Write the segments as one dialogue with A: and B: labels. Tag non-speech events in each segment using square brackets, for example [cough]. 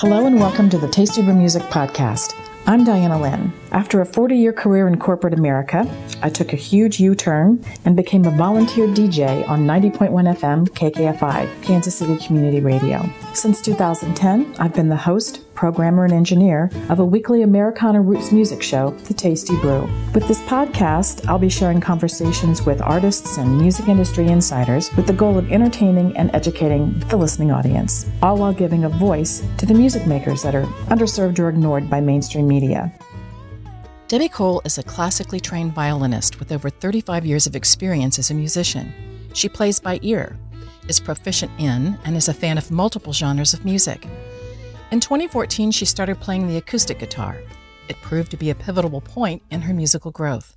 A: Hello and welcome to the Tasty Brew Music Podcast. I'm Diana Lynn. After a 40 year career in corporate America, I took a huge U turn and became a volunteer DJ on 90.1 FM KKFI, Kansas City Community Radio. Since 2010, I've been the host, programmer, and engineer of a weekly Americana roots music show, The Tasty Brew. With this podcast, I'll be sharing conversations with artists and music industry insiders with the goal of entertaining and educating the listening audience, all while giving a voice to the music makers that are underserved or ignored by mainstream media. Debbie Cole is a classically trained violinist with over 35 years of experience as a musician. She plays by ear, is proficient in, and is a fan of multiple genres of music. In 2014, she started playing the acoustic guitar. It proved to be a pivotal point in her musical growth.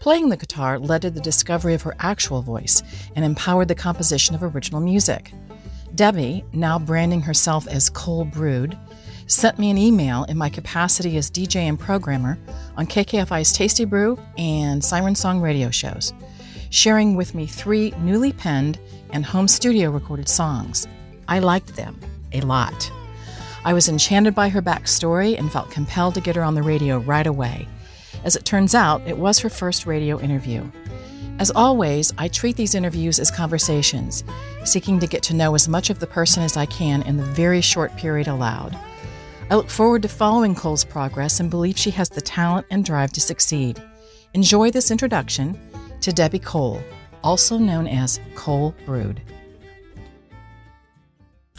A: Playing the guitar led to the discovery of her actual voice and empowered the composition of original music. Debbie, now branding herself as Cole Brood, sent me an email in my capacity as DJ and programmer on KKFI's Tasty Brew and Siren Song radio shows, sharing with me three newly penned and home studio recorded songs. I liked them a lot. I was enchanted by her backstory and felt compelled to get her on the radio right away. As it turns out, it was her first radio interview. As always, I treat these interviews as conversations, seeking to get to know as much of the person as I can in the very short period allowed. I look forward to following Cole's progress and believe she has the talent and drive to succeed. Enjoy this introduction to Debbie Cole, also known as Cole Brood.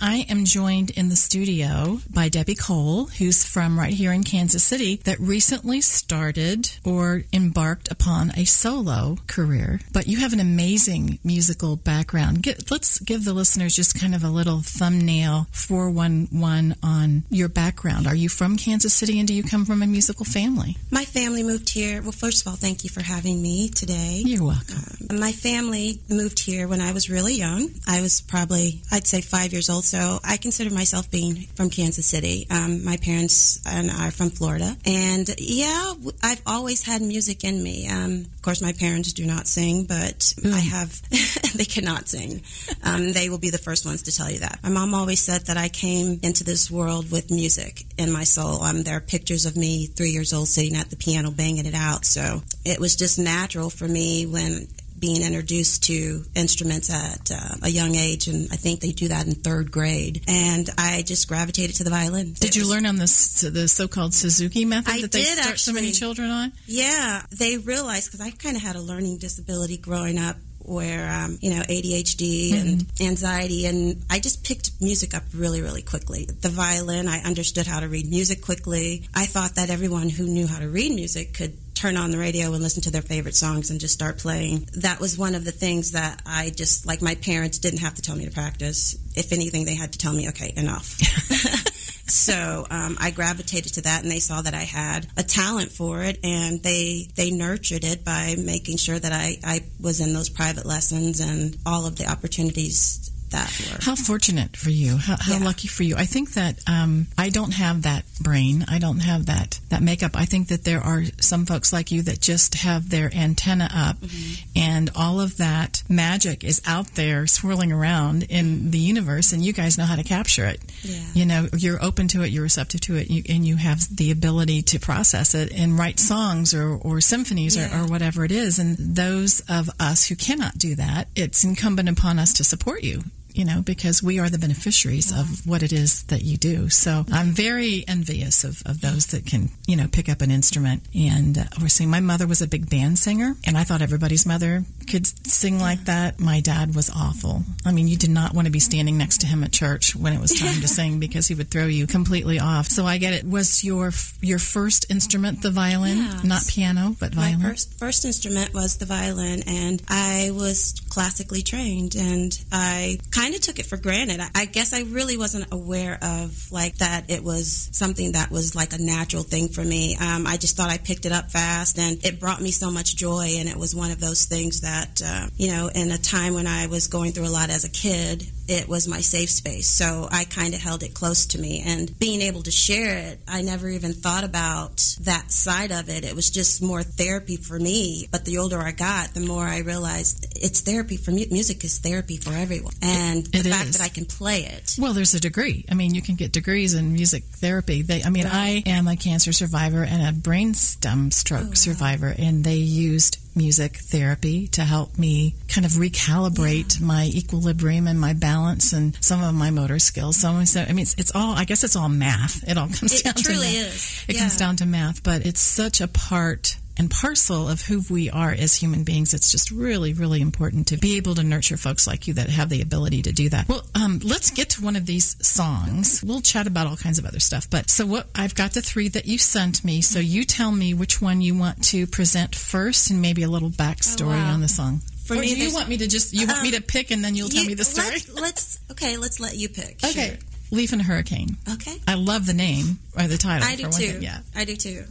A: I am joined in the studio by Debbie Cole, who's from right here in Kansas City, that recently started or embarked upon a solo career. But you have an amazing musical background. Get, let's give the listeners just kind of a little thumbnail 411 on your background. Are you from Kansas City and do you come from a musical family?
B: My family moved here. Well, first of all, thank you for having me today.
A: You're welcome.
B: Um, my family moved here when I was really young. I was probably, I'd say, five years old so I consider myself being from Kansas City. Um, my parents and I are from Florida, and yeah, I've always had music in me. Um, of course, my parents do not sing, but mm. I have. [laughs] they cannot sing. Um, they will be the first ones to tell you that. My mom always said that I came into this world with music in my soul. Um, there are pictures of me three years old sitting at the piano banging it out. So it was just natural for me when being introduced to instruments at uh, a young age, and I think they do that in third grade. And I just gravitated to the violin.
A: Did it you was, learn on the the so-called Suzuki method
B: I
A: that they
B: start
A: actually, so many children on?
B: Yeah, they realized because I kind of had a learning disability growing up where um, you know ADHD mm-hmm. and anxiety, and I just picked music up really, really quickly. The violin, I understood how to read music quickly. I thought that everyone who knew how to read music could turn on the radio and listen to their favorite songs and just start playing. That was one of the things that I just like. My parents didn't have to tell me to practice. If anything, they had to tell me, "Okay, enough." [laughs] so um, I gravitated to that, and they saw that I had a talent for it, and they they nurtured it by making sure that I, I was in those private lessons and all of the opportunities that
A: How fortunate for you. How, how yeah. lucky for you. I think that um, I don't have that brain. I don't have that, that makeup. I think that there are some folks like you that just have their antenna up mm-hmm. and all of that magic is out there swirling around in the universe and you guys know how to capture it.
B: Yeah.
A: You know, you're open to it, you're receptive to it, you, and you have the ability to process it and write songs or, or symphonies yeah. or, or whatever it is. And those of us who cannot do that, it's incumbent upon us to support you you know, because we are the beneficiaries of what it is that you do. So I'm very envious of, of those that can, you know, pick up an instrument. And uh, we're seeing my mother was a big band singer, and I thought everybody's mother could sing like that. My dad was awful. I mean, you did not want to be standing next to him at church when it was time to [laughs] sing because he would throw you completely off. So I get it. Was your your first instrument the violin, yes. not piano, but violin?
B: My first first instrument was the violin, and I was classically trained, and I kind kind of took it for granted. I, I guess I really wasn't aware of like that it was something that was like a natural thing for me. Um, I just thought I picked it up fast and it brought me so much joy. And it was one of those things that uh, you know, in a time when I was going through a lot as a kid, it was my safe space. So I kind of held it close to me. And being able to share it, I never even thought about that side of it. It was just more therapy for me. But the older I got, the more I realized it's therapy for me. Music is therapy for everyone. And
A: It
B: the fact
A: is.
B: that I can play it.
A: Well, there's a degree. I mean, you can get degrees in music therapy. They, I mean, I am a cancer survivor and a brainstem stroke oh, survivor, and they used music therapy to help me kind of recalibrate my equilibrium and my balance and some of my motor skills. So, so I mean, it's, it's all. I guess it's all math. It all [laughs] comes
B: It
A: down to math It
B: truly
A: math.
B: is.
A: It
B: Yeah.
A: comes down to math, but it's such a part and parcel of who we are as human beings. It's just really, really important to be able to nurture folks like you that have the ability to do that. Well, um, let's get to one of these songs. We'll chat about all kinds of other stuff. But so what I've got the three that you sent me. So you tell me which one you want to present first, and maybe a little backstory
B: wow.
A: on the song.
B: For
A: or
B: me,
A: do you want me to just you want me to pick and then you'll tell
B: You-
A: me the story?
B: Let's, [laughs] let's okay. Let's let you pick.
A: Okay, Leaf and Hurricane.
B: Okay.
A: I love the name or the title.
B: I
A: for
B: do
A: one
B: too.
A: thing. Yeah.
B: I do too.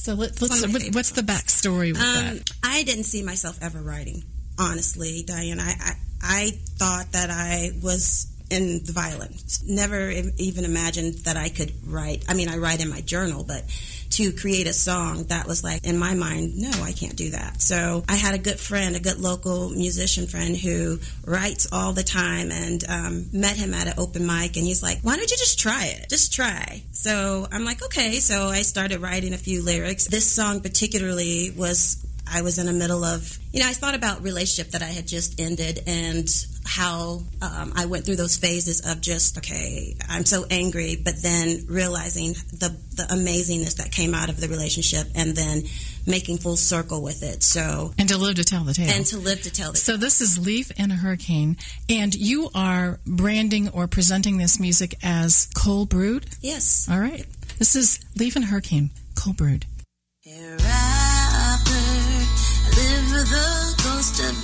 A: So let, let's.
B: of
A: What, what's the backstory with
B: Um,
A: that?
B: I didn't see myself ever writing, honestly, Diane. I, I, I thought that I was in the violence. Never even imagined that I could write. I mean, I write in my journal, but to create a song that was like in my mind, no, I can't do that. So I had a good friend, a good local musician friend who writes all the time, and um, met him at an open mic, and he's like, "Why don't you just try it? Just try." So I'm like, "Okay." So I started writing a few lyrics. This song particularly was I was in the middle of, you know, I thought about relationship that I had just ended and how um, I went through those phases of just, okay, I'm so angry, but then realizing the the amazingness that came out of the relationship, and then making full circle with it. So,
A: And to live to tell the tale.
B: and to live to tell the tale.
A: So this is Leaf and a Hurricane, and you are branding or presenting this music as Cole Brood.
B: yes.
A: All right, this is Leaf and a Hurricane, Cole Brood.
C: Hereafter, I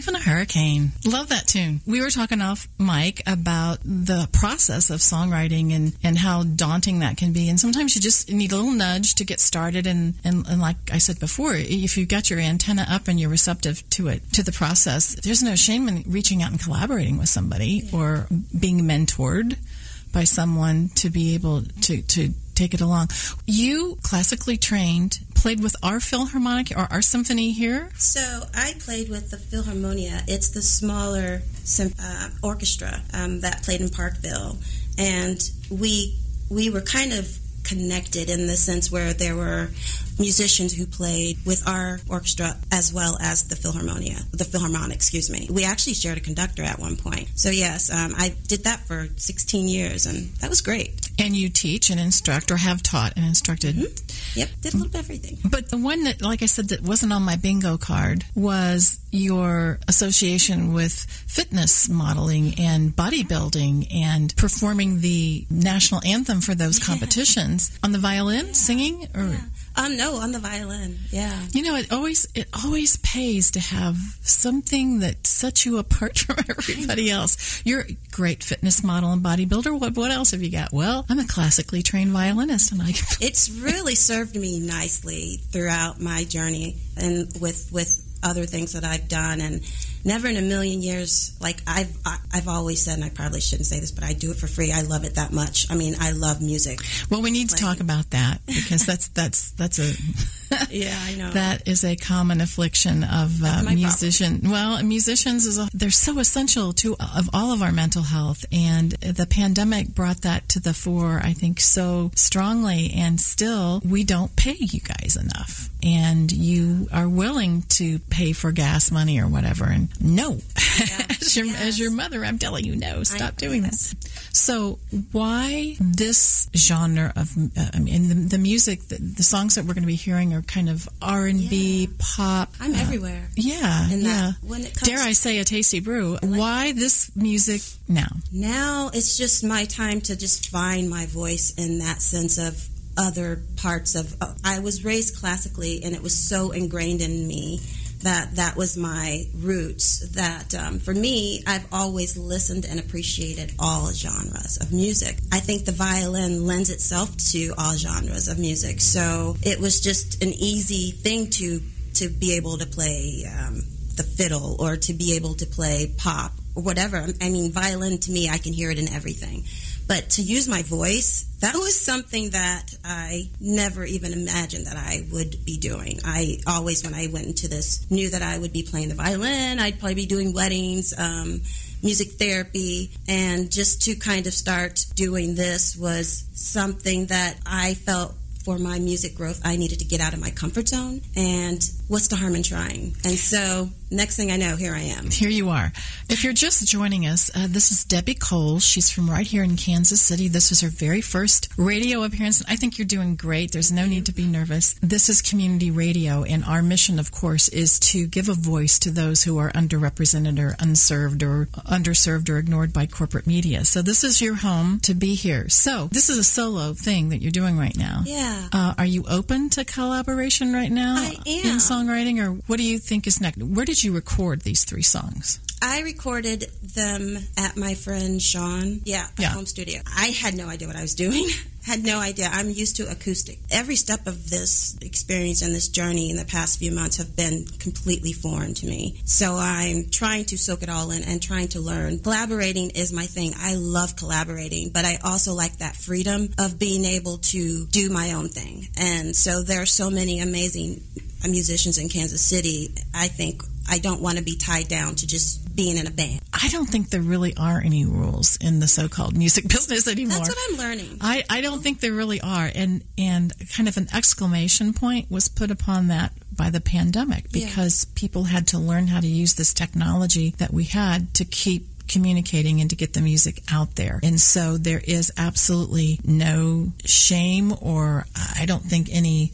C: Even a hurricane. Love that
A: tune. We were talking off mic about the process of songwriting and, and how daunting that can be. And sometimes you just need a little nudge to get started. And, and, and like I said before, if you've got your antenna up and you're receptive to it, to the process, there's no shame in reaching out and collaborating with somebody or being mentored by someone to be able to, to take it along. You classically trained, played with our Philharmonic or our symphony here.
B: So I played with the Philharmonia. It's the smaller uh, orchestra um, that played in Parkville, and we we were kind of connected in the sense where there were musicians who played with our orchestra as well as the Philharmonia, the Philharmonic, excuse me. We actually shared a conductor at one point. So yes, um, I did that for 16 years, and that was great.
A: And you teach and instruct or have taught and instructed.
B: Yep, did a little bit of everything.
A: But the one that, like I said, that wasn't on my bingo card was your association with fitness modeling and bodybuilding and performing the national anthem for those competitions on the violin, singing, or
B: Um, no, on the violin. Yeah.
A: you know, it always it always pays to have something that sets you apart [laughs] from everybody else. You're a great fitness model and bodybuilder. What what else have you got? Well, I'm a classically trained violinist, and I [laughs]
B: it's really served me nicely throughout my journey and with with other things that I've done and never in a million years like I've I- I've always said and I probably shouldn't say this but I do it for free I love it that much I mean I love music
A: Well, we need to talk about that because that's that's that's a [laughs]
B: yeah I know
A: that is a common affliction of uh, musician. Well, musicians is a, they're so essential to of all of our mental health, and the pandemic brought that to the fore. I think so strongly, and still we don't pay you guys enough, and you are willing to pay for gas money or whatever. And no, [laughs] as your as your mother, I'm telling you, no, stop doing this. So why this genre of uh, I mean the, the music the, the songs that we're going to be hearing are kind of R and B pop
B: I'm
A: uh,
B: everywhere.
A: yeah
B: And
A: yeah.
B: when it comes
A: dare I say a tasty brew why this music now?
B: Now it's just my time to just find my voice in that sense of other parts of uh, I was raised classically and it was so ingrained in me that that was my roots that um, for me I've always listened and appreciated all genres of music I think the violin lends itself to all genres of music so it was just an easy thing to to be able to play um, the fiddle or to be able to play pop or whatever. I mean, violin to me, I can hear it in everything. But to use my voice, that was something that I never even imagined that I would be doing. I always, when I went into this, knew that I would be playing the violin. I'd probably be doing weddings, um, music therapy, and just to kind of start doing this was something that I felt for my music growth, I needed to get out of my comfort zone. And what's the harm in trying? And so, next thing I know, here I am.
A: Here you are. If you're just joining us, uh, this is Debbie Cole. She's from right here in Kansas City. This was her very first radio appearance. I think you're doing great. There's no need to be nervous. This is community radio, and our mission, of course, is to give a voice to those who are underrepresented or unserved or underserved or ignored by corporate media. So this is your home to be here. So this is a solo thing that you're doing right now.
B: Yeah.
A: Uh, are you open to collaboration right now
B: I am.
A: Songwriting, or what do you think is next? Where did you record these three songs?
B: I recorded them at my friend Sean. Yeah,
A: Yeah.
B: home studio. I had no idea what I was doing. [laughs] had no idea. I'm used to acoustic. Every step of this experience and this journey in the past few months have been completely foreign to me. So I'm trying to soak it all in and trying to learn. Collaborating is my thing. I love collaborating, but I also like that freedom of being able to do my own thing. And so there are so many amazing musicians in Kansas City. I think I don't want to be tied down to just being in a band.
A: I don't think there really are any rules in the so-called music [laughs] business anymore.
B: That's what I'm learning.
A: I, I don't think there really are. And and kind of an exclamation point was put upon that by the pandemic
B: Yeah.
A: because people had to learn how to use this technology that we had to keep communicating and to get the music out there. And so there is absolutely no shame or I don't think any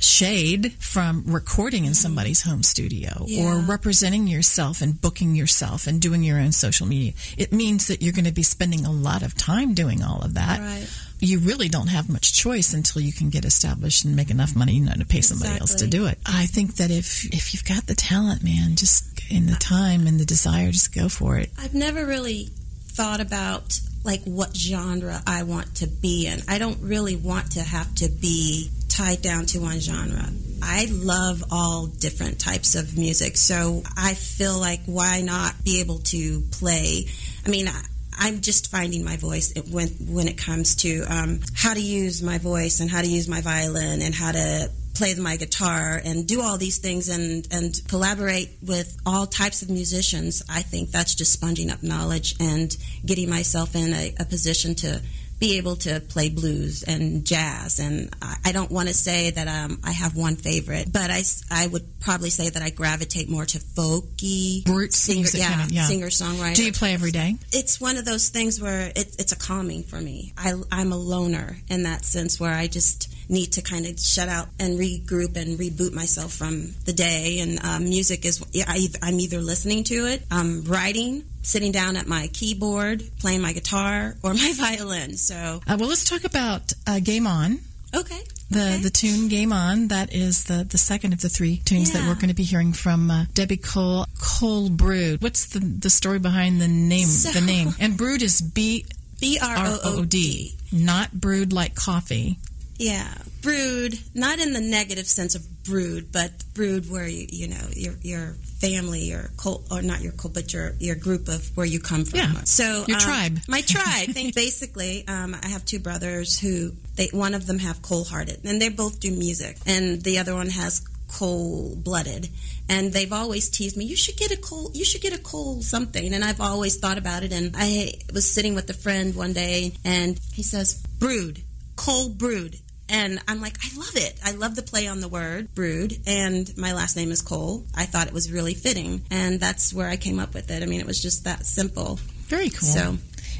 A: shade from recording in somebody's home studio or representing yourself and booking yourself and doing your own social media. It means that you're going to be spending a lot of time doing all of that.
B: Right.
A: You really don't have much choice until you can get established and make enough money, you know, to pay somebody else to do it. I think that if if you've got the talent, man, just in the time and the desire, just go for it.
B: I've never really thought about like what genre I want to be in. I don't really want to have to be tied down to one genre. I love all different types of music, so I feel like why not be able to play? I mean, I, I'm just finding my voice when when it comes to um, how to use my voice and how to use my violin and how to play my guitar and do all these things and and collaborate with all types of musicians. I think that's just sponging up knowledge and getting myself in a, a position to be able to play blues and jazz. And I, don't want to say that um, I have one favorite, but I, I would probably say that I gravitate more to folky
A: Roots
B: singer, yeah,
A: kind of- yeah.
B: singer songwriter
A: Do you play every day?
B: it's one of those things where it, it's a calming for me. I, I'm a loner in that sense where I just need to kind of shut out and regroup and reboot myself from the day. And um, music is, I, I'm either listening to it, I'm writing, sitting down at my keyboard, playing my guitar, or my [laughs] violin. So,
A: Uh, well, let's talk about uh, Game On.
B: okay.
A: The
B: okay.
A: the tune Game On that is the the second of the three tunes that we're going to be hearing from uh, Debbie Cole Cole Brood. What's the the story behind the name?
B: So-
A: the name and Brood is B
B: B R O
A: O D. not brewed like coffee.
B: Yeah, brood, not in the negative sense of brood, but brood where you you know your your family, your cult, or not your cult, but your your group of where you come from.
A: Yeah,
B: So
A: your
B: um,
A: tribe.
B: my tribe. Think [laughs] basically, um, I have two brothers who they one of them have cold hearted, and they both do music, and the other one has cold blooded and they've always teased me you should get a cold you should get a cold something and i've always thought about it and i was sitting with a friend one day and he says brood Cole Brood and I'm like, I love it. I love the play on the word brood, and my last name is Cole. I thought it was really fitting, and that's where I came up with it. I mean, it was just that simple.
A: Very cool.
B: So,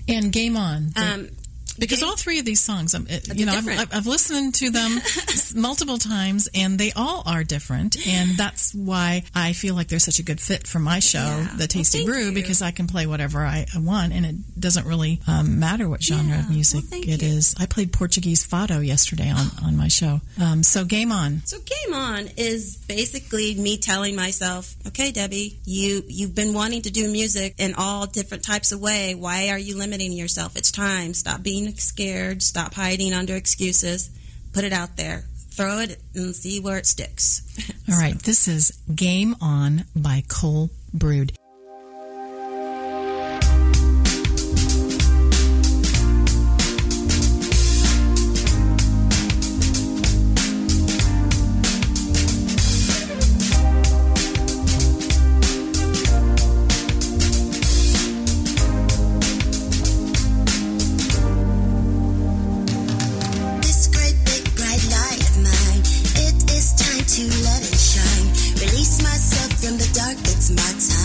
A: and Game On.
B: um,
A: because all three of these songs, um, it-
B: They're
A: you know, I've. I've, listened to them [laughs] multiple times, and they all are different, and that's why I feel like they're such a good fit for my show,
B: Yeah.
A: The Tasty
B: thank
A: Brew,
B: you.
A: because I can play whatever I, I want, and it doesn't really um, matter what genre
B: Yeah.
A: of music
B: Well,
A: it
B: you.
A: is. I played Portuguese fado yesterday on, on my show. Um, so Game On.
B: So Game On is basically me telling myself, okay, Debbie, you you've been wanting to do music in all different types of way. Why are you limiting yourself? It's time. Stop being scared. Stop hiding under excuses. Put it out there. Throw it and see where it sticks.
A: All right, this is Game On by Cole Brood.
C: My time.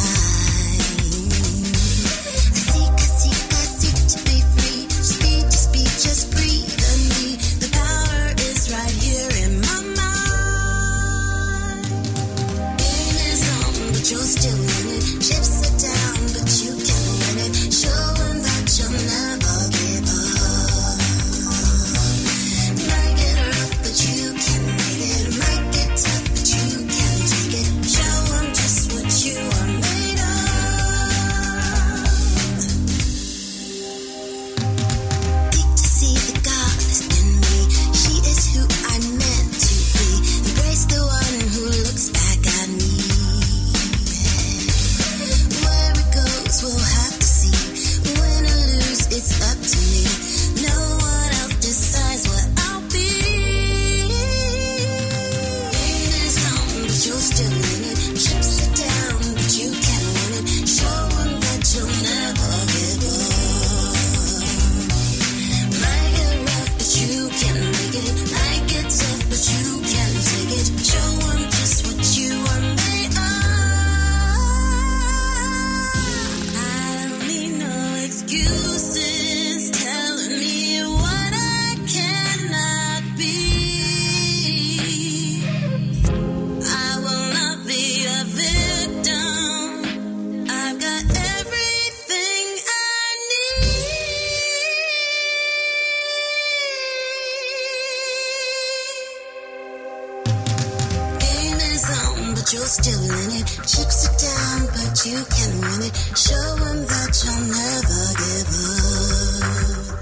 C: Still in it. Chips are down, but you can win it. Show 'em that you'll never give up.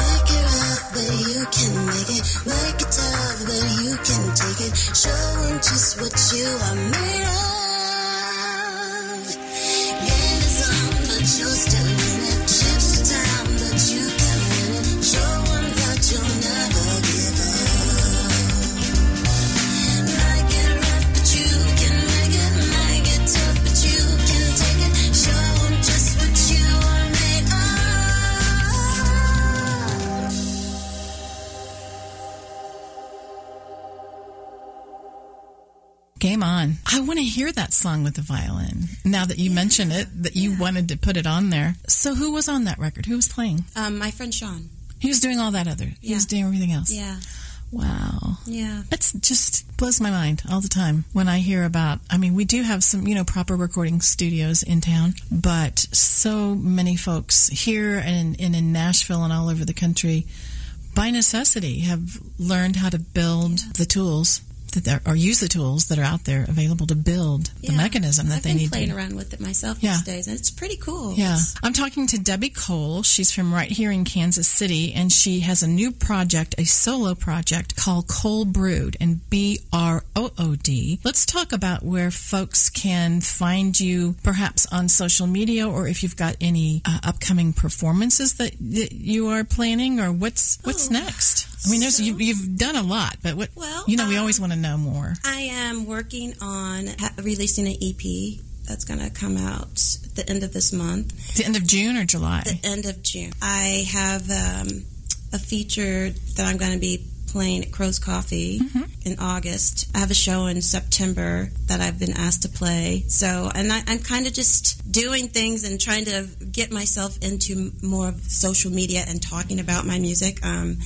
C: Make it rough, but you can make it. Make it tough, but you can take it. Show 'em just what you are made of.
A: I want to hear that song with the violin. Now that you mention it, that you wanted to put it on there. So who was on that record? Who was playing?
B: Um, my friend Sean.
A: He was doing all that other. He was doing everything else.
B: Yeah,
A: Wow.
B: yeah.
A: It's just blows my mind all the time when I hear about. I mean, we do have some, you know, proper recording studios in town, but so many folks here and, and in Nashville and all over the country, by necessity, have learned how to build the tools that they're, or use the tools that are out there available to build the mechanism that
B: I've
A: they
B: been
A: need
B: playing
A: to.
B: around with it myself
A: Yeah.
B: these days, and it's pretty cool.
A: Yeah.
B: It's-
A: I'm talking to Debbie Cole. She's from right here in Kansas City, and she has a new project, a solo project called Cole Brood, and B R O O D. Let's talk about where folks can find you, perhaps on social media, or if you've got any uh, upcoming performances that, that you are planning, or what's what's
B: Oh,
A: next. I mean, there's,
B: so-
A: you, you've done a lot, but what?
B: Well,
A: you know, we
B: um,
A: always want to know more.
B: I am working on ha- releasing an EP that's going to come out at the end of this month,
A: The end of June or July?
B: the end of June. I have um, a feature that I'm going to be playing at Crow's Coffee in August. I have a show in September that I've been asked to play. So, and I, I'm kind of just doing things and trying to get myself into more of social media and talking about my music. Um,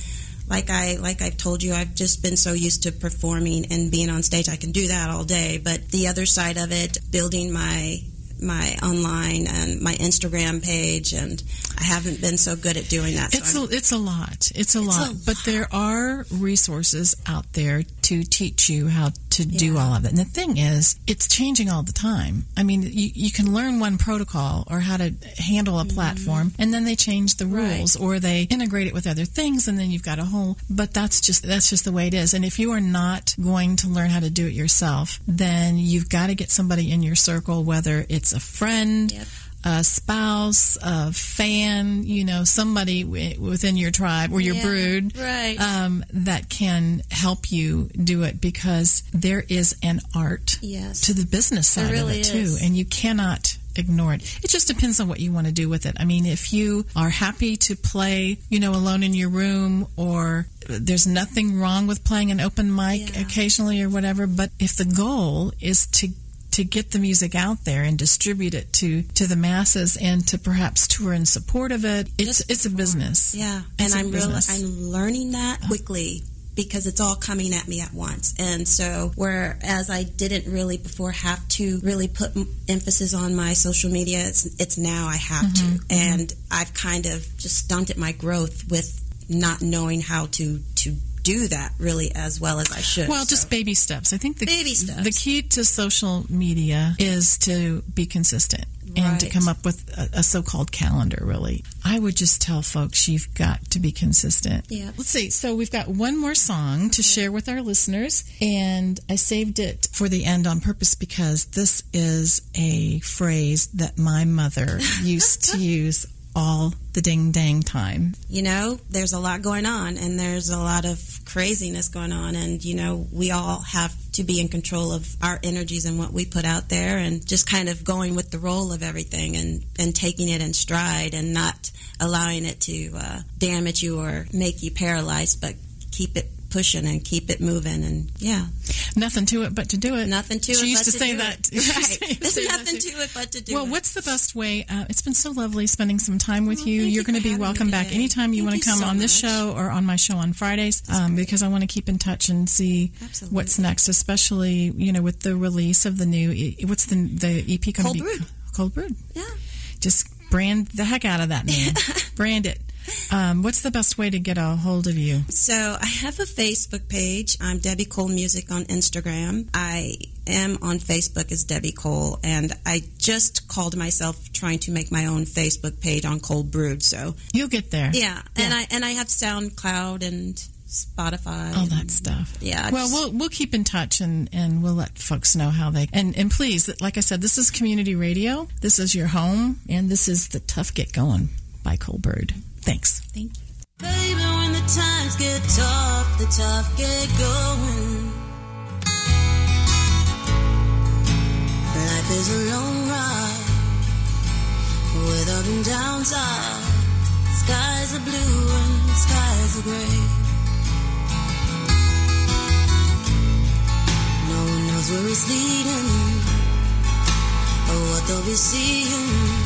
B: like I like I've told you, I've just been so used to performing and being on stage. I can do that all day, but the other side of it, building my my online and my Instagram page, and I haven't been so good at doing that. So
A: It's a, it's a lot. It's a lot.
B: a
A: But there are resources out there to teach you how to do all of it. And the thing is, it's changing all the time. I mean, you, you can learn one protocol or how to handle a platform, and then they change the
B: Mm-hmm. Right.
A: rules or they integrate it with other things, and then you've got a whole. But that's just that's just the way it is. And if you are not going to learn how to do it yourself, then you've got to get somebody in your circle, whether it's a friend
B: Yep.
A: A spouse, a fan, you know, somebody w- within your tribe or your
B: Yeah,
A: brood
B: right.
A: um, that can help you do it because there is an art
B: yes.
A: to the business side
B: really
A: of it too, and you cannot ignore it. It just depends on what you want to do with it. I mean, if you are happy to play, you know, alone in your room or there's nothing wrong with playing an open mic
B: Yeah.
A: occasionally or whatever, but if the goal is to to get the music out there and distribute it to to the masses and to perhaps tour in support of it, it's
B: Just
A: it's a business.
B: Yeah,
A: It's
B: and I'm really. I'm learning that quickly because it's all coming at me at once. And so whereas I didn't really before have to really put emphasis on my social media, it's it's now I have
A: Mm-hmm,
B: to. And I've kind of just stunted my growth with not knowing how to do that really as well as I should.
A: Well,
B: So-
A: just baby steps. I think the
B: Baby steps.
A: the key to social media is to be consistent and to come up with a, a so-called calendar. Really, I would just tell folks you've got to be consistent.
B: Yeah.
A: Let's see. So we've got one more song to mm-hmm. share with our listeners, and I saved it for the end on purpose because this is a phrase that my mother used to [laughs] use all the ding dang time.
B: you know, there's a lot going on and there's a lot of craziness going on. And, you know, we all have to be in control of our energies and what we put out there and just kind of going with the roll of everything and, and taking it in stride and not allowing it to uh, damage you or make you paralyzed, but keep it pushing and keep it moving. And yeah,
A: Nothing to it but to do it.
B: nothing to it.
A: She used
B: but
A: to say that.
B: It. [laughs] Right. There's nothing to it but to do
A: Well,
B: it.
A: Well what's the best way? Uh, it's been so lovely spending some time with
B: Well,
A: you. You're going to be welcome back
B: today.
A: anytime you want to come
B: so
A: on this
B: much.
A: show or on my show on Fridays um, because I want to keep in touch and see
B: Absolutely.
A: what's next, especially you know with the release of the new. e- What's the the EP going to be? Cole Brood.
B: Yeah.
A: Just brand the heck out of that name. [laughs] brand it. Um, what's the best way to get a hold of you?
B: So I have a Facebook page. I'm Debbie Cole Music on Instagram. I am on Facebook as Debbie Cole, and I just called myself trying to make my own Facebook page on Cole Brood. So
A: You'll get there.
B: yeah, and I and I have SoundCloud and Spotify.
A: All that stuff.
B: Yeah,
A: Well, we'll we'll keep in touch and and we'll let folks know how they and and please, like I said, this is community radio. This is your home, and this is the Tough Get Going by Cole Brood. Thanks.
B: Thank you.
C: Baby, when the times get tough, the tough get going. Life is a long ride with up and downs. Are. Skies are blue and skies are gray. No one knows where it's leading or what they'll be seeing